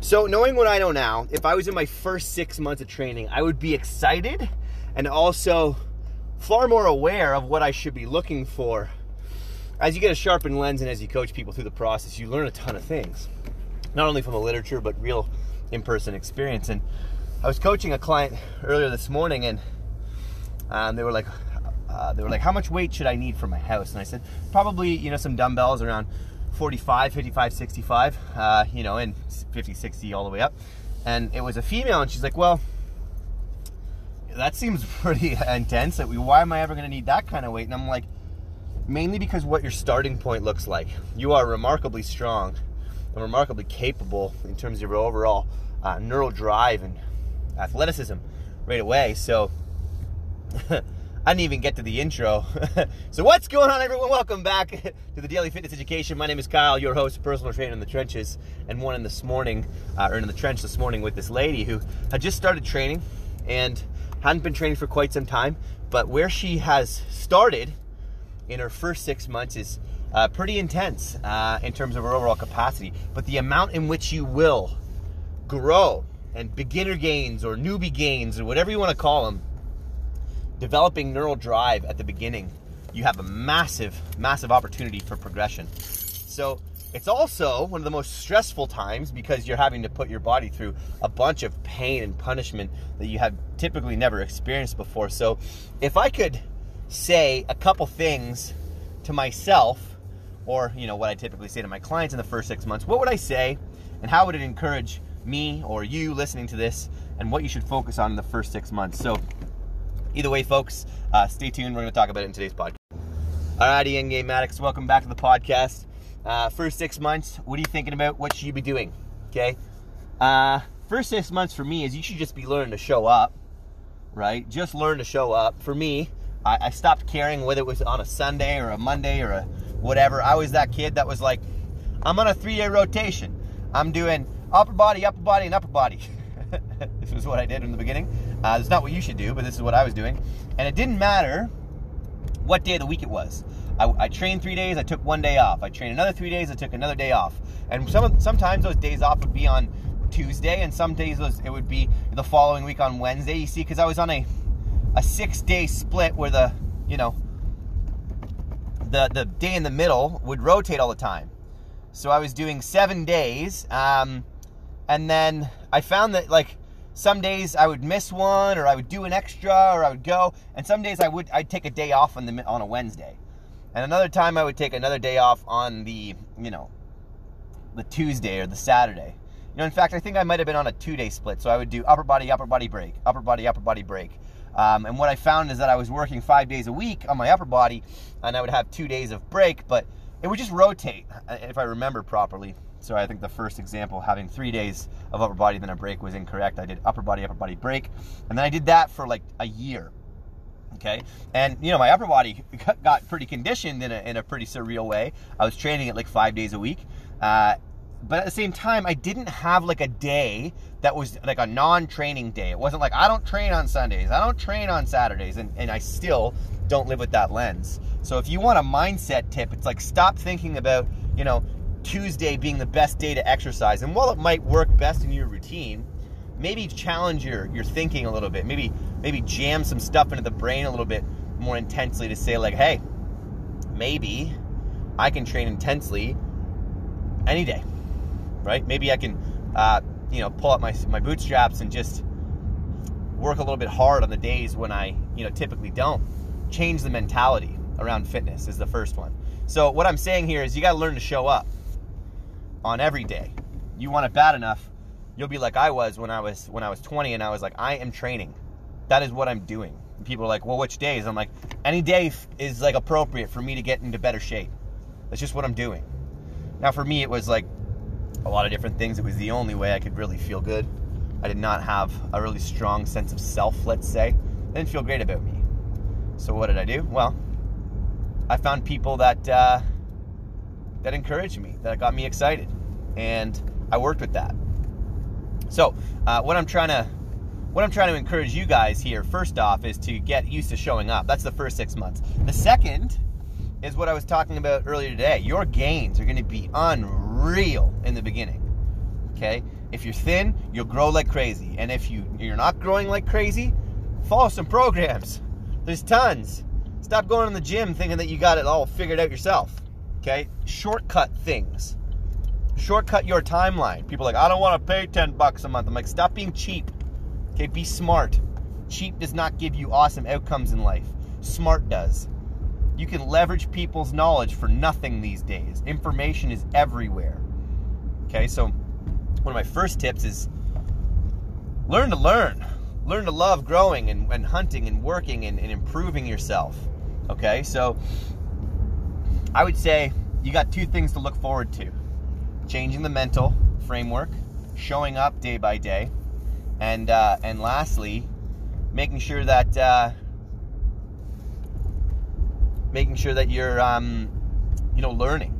So, knowing what I know now, if I was in my first six months of training, I would be excited and also far more aware of what I should be looking for. As you get a sharpened lens and as you coach people through the process, you learn a ton of things, not only from the literature, but real in person experience. And I was coaching a client earlier this morning, and um, they were like, uh, they were like, how much weight should I need for my house? And I said, probably, you know, some dumbbells around 45, 55, 65, uh, you know, and 50, 60 all the way up. And it was a female, and she's like, well, that seems pretty intense. Why am I ever going to need that kind of weight? And I'm like, mainly because what your starting point looks like. You are remarkably strong and remarkably capable in terms of your overall uh, neural drive and athleticism right away. So I didn't even get to the intro. so what's going on, everyone? Welcome back to the Daily Fitness Education. My name is Kyle, your host, personal trainer in the trenches, and one in this morning, uh, or in the trench this morning with this lady who had just started training and hadn't been training for quite some time. But where she has started in her first six months is uh, pretty intense uh, in terms of her overall capacity. But the amount in which you will grow and beginner gains or newbie gains or whatever you want to call them developing neural drive at the beginning, you have a massive, massive opportunity for progression. So it's also one of the most stressful times because you're having to put your body through a bunch of pain and punishment that you have typically never experienced before. So if I could say a couple things to myself or you know what I typically say to my clients in the first 6 months, what would I say and how would it encourage me or you listening to this and what you should focus on in the first 6 months. So Either way, folks, uh, stay tuned. We're going to talk about it in today's podcast. Alrighty, Endgame Addicts, welcome back to the podcast. Uh, first six months, what are you thinking about? What should you be doing? Okay. Uh, first six months for me is you should just be learning to show up, right? Just learn to show up. For me, I, I stopped caring whether it was on a Sunday or a Monday or a whatever. I was that kid that was like, I'm on a three day rotation. I'm doing upper body, upper body, and upper body. this was what I did in the beginning. Uh, it's not what you should do, but this is what I was doing. And it didn't matter what day of the week it was. I, I, trained three days, I took one day off. I trained another three days, I took another day off. And some sometimes those days off would be on Tuesday, and some days those, it would be the following week on Wednesday. You see, because I was on a a six day split where the you know the the day in the middle would rotate all the time. So I was doing seven days, um, and then I found that like some days I would miss one or I would do an extra or I would go and some days I would I'd take a day off on the on a Wednesday. And another time I would take another day off on the, you know, the Tuesday or the Saturday. You know, in fact, I think I might have been on a two-day split. So I would do upper body, upper body break, upper body, upper body break. Um, and what I found is that I was working five days a week on my upper body, and I would have two days of break, but it would just rotate, if I remember properly. So I think the first example, having three days of upper body then a break, was incorrect. I did upper body, upper body break, and then I did that for like a year. Okay, and you know my upper body got pretty conditioned in a, in a pretty surreal way. I was training it like five days a week, uh, but at the same time, I didn't have like a day that was like a non-training day. It wasn't like I don't train on Sundays, I don't train on Saturdays, and, and I still don't live with that lens. So if you want a mindset tip, it's like stop thinking about you know Tuesday being the best day to exercise. And while it might work best in your routine, maybe challenge your, your thinking a little bit. Maybe maybe jam some stuff into the brain a little bit more intensely to say like, hey, maybe I can train intensely any day, right? Maybe I can, uh, you know, pull up my my bootstraps and just work a little bit hard on the days when I, you know, typically don't. Change the mentality around fitness is the first one. So what I'm saying here is you got to learn to show up on every day. You want it bad enough, you'll be like I was when I was when I was 20 and I was like I am training. That is what I'm doing. And people are like, "Well, which days?" I'm like, "Any day is like appropriate for me to get into better shape." That's just what I'm doing. Now for me it was like a lot of different things. It was the only way I could really feel good. I did not have a really strong sense of self, let's say. It didn't feel great about me. So what did I do? Well, I found people that uh, that encouraged me, that got me excited, and I worked with that. So, uh, what I'm trying to what I'm trying to encourage you guys here, first off, is to get used to showing up. That's the first six months. The second is what I was talking about earlier today. Your gains are going to be unreal in the beginning. Okay, If you're thin, you'll grow like crazy. And if you, you're not growing like crazy, follow some programs. There's tons. Stop going to the gym thinking that you got it all figured out yourself. Okay? Shortcut things. Shortcut your timeline. People like, I don't want to pay 10 bucks a month. I'm like, stop being cheap. Okay, be smart. Cheap does not give you awesome outcomes in life. Smart does. You can leverage people's knowledge for nothing these days. Information is everywhere. Okay, so one of my first tips is learn to learn. Learn to love growing and, and hunting and working and, and improving yourself. Okay, so I would say you got two things to look forward to changing the mental framework, showing up day by day, and uh, and lastly, making sure that uh, making sure that you're um, you know learning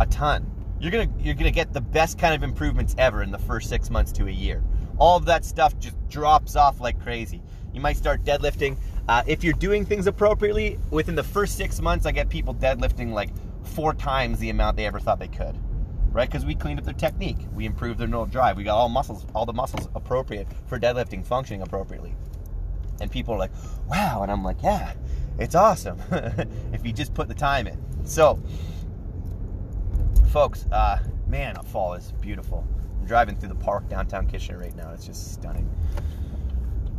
a ton. You're gonna you're gonna get the best kind of improvements ever in the first six months to a year. All of that stuff just drops off like crazy. You might start deadlifting. Uh, if you're doing things appropriately, within the first six months, I get people deadlifting like four times the amount they ever thought they could right? Because we cleaned up their technique, we improved their neural drive, we got all muscles, all the muscles appropriate for deadlifting functioning appropriately. And people are like, "Wow!" And I'm like, "Yeah, it's awesome if you just put the time in." So, folks, uh, man, fall is beautiful. I'm driving through the park downtown Kitchener right now. It's just stunning.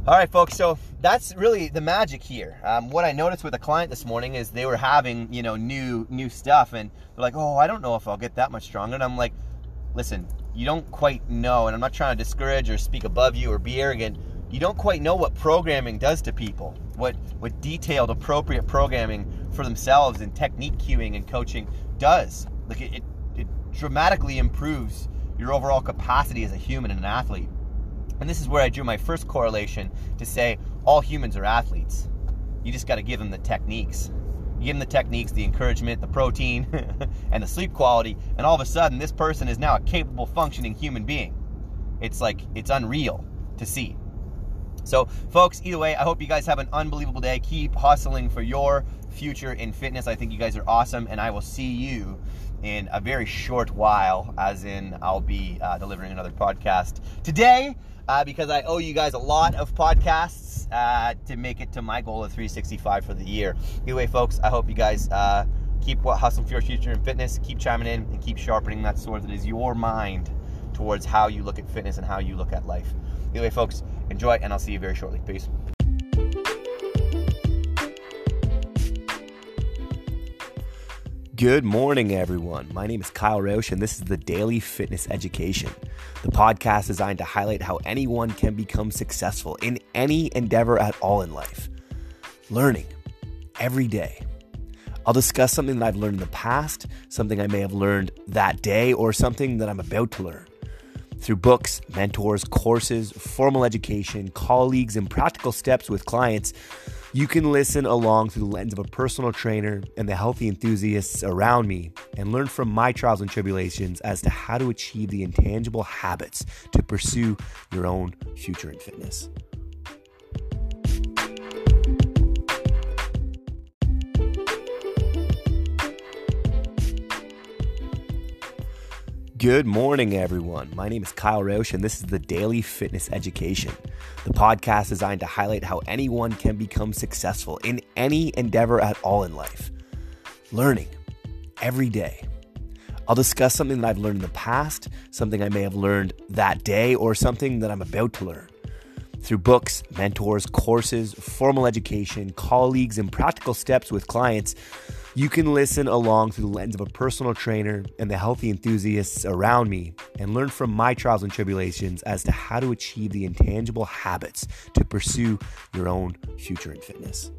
All right, folks. So that's really the magic here. Um, what I noticed with a client this morning is they were having, you know, new new stuff, and they're like, "Oh, I don't know if I'll get that much stronger." And I'm like, "Listen, you don't quite know." And I'm not trying to discourage or speak above you or be arrogant. You don't quite know what programming does to people. What what detailed, appropriate programming for themselves and technique cueing and coaching does. Like it, it, it dramatically improves your overall capacity as a human and an athlete. And this is where I drew my first correlation to say all humans are athletes. You just got to give them the techniques. You give them the techniques, the encouragement, the protein, and the sleep quality, and all of a sudden, this person is now a capable, functioning human being. It's like, it's unreal to see. So, folks, either way, I hope you guys have an unbelievable day. Keep hustling for your future in fitness. I think you guys are awesome, and I will see you in a very short while, as in, I'll be uh, delivering another podcast today uh, because I owe you guys a lot of podcasts uh, to make it to my goal of 365 for the year. Anyway, folks, I hope you guys uh, keep hustling for your future in fitness, keep chiming in, and keep sharpening that sword that is your mind towards how you look at fitness and how you look at life. Anyway, folks, enjoy, and I'll see you very shortly. Peace. Good morning, everyone. My name is Kyle Roche, and this is the Daily Fitness Education, the podcast designed to highlight how anyone can become successful in any endeavor at all in life. Learning every day. I'll discuss something that I've learned in the past, something I may have learned that day, or something that I'm about to learn. Through books, mentors, courses, formal education, colleagues, and practical steps with clients, you can listen along through the lens of a personal trainer and the healthy enthusiasts around me and learn from my trials and tribulations as to how to achieve the intangible habits to pursue your own future in fitness. Good morning, everyone. My name is Kyle Roche, and this is the Daily Fitness Education, the podcast designed to highlight how anyone can become successful in any endeavor at all in life. Learning every day. I'll discuss something that I've learned in the past, something I may have learned that day, or something that I'm about to learn. Through books, mentors, courses, formal education, colleagues, and practical steps with clients, you can listen along through the lens of a personal trainer and the healthy enthusiasts around me and learn from my trials and tribulations as to how to achieve the intangible habits to pursue your own future in fitness.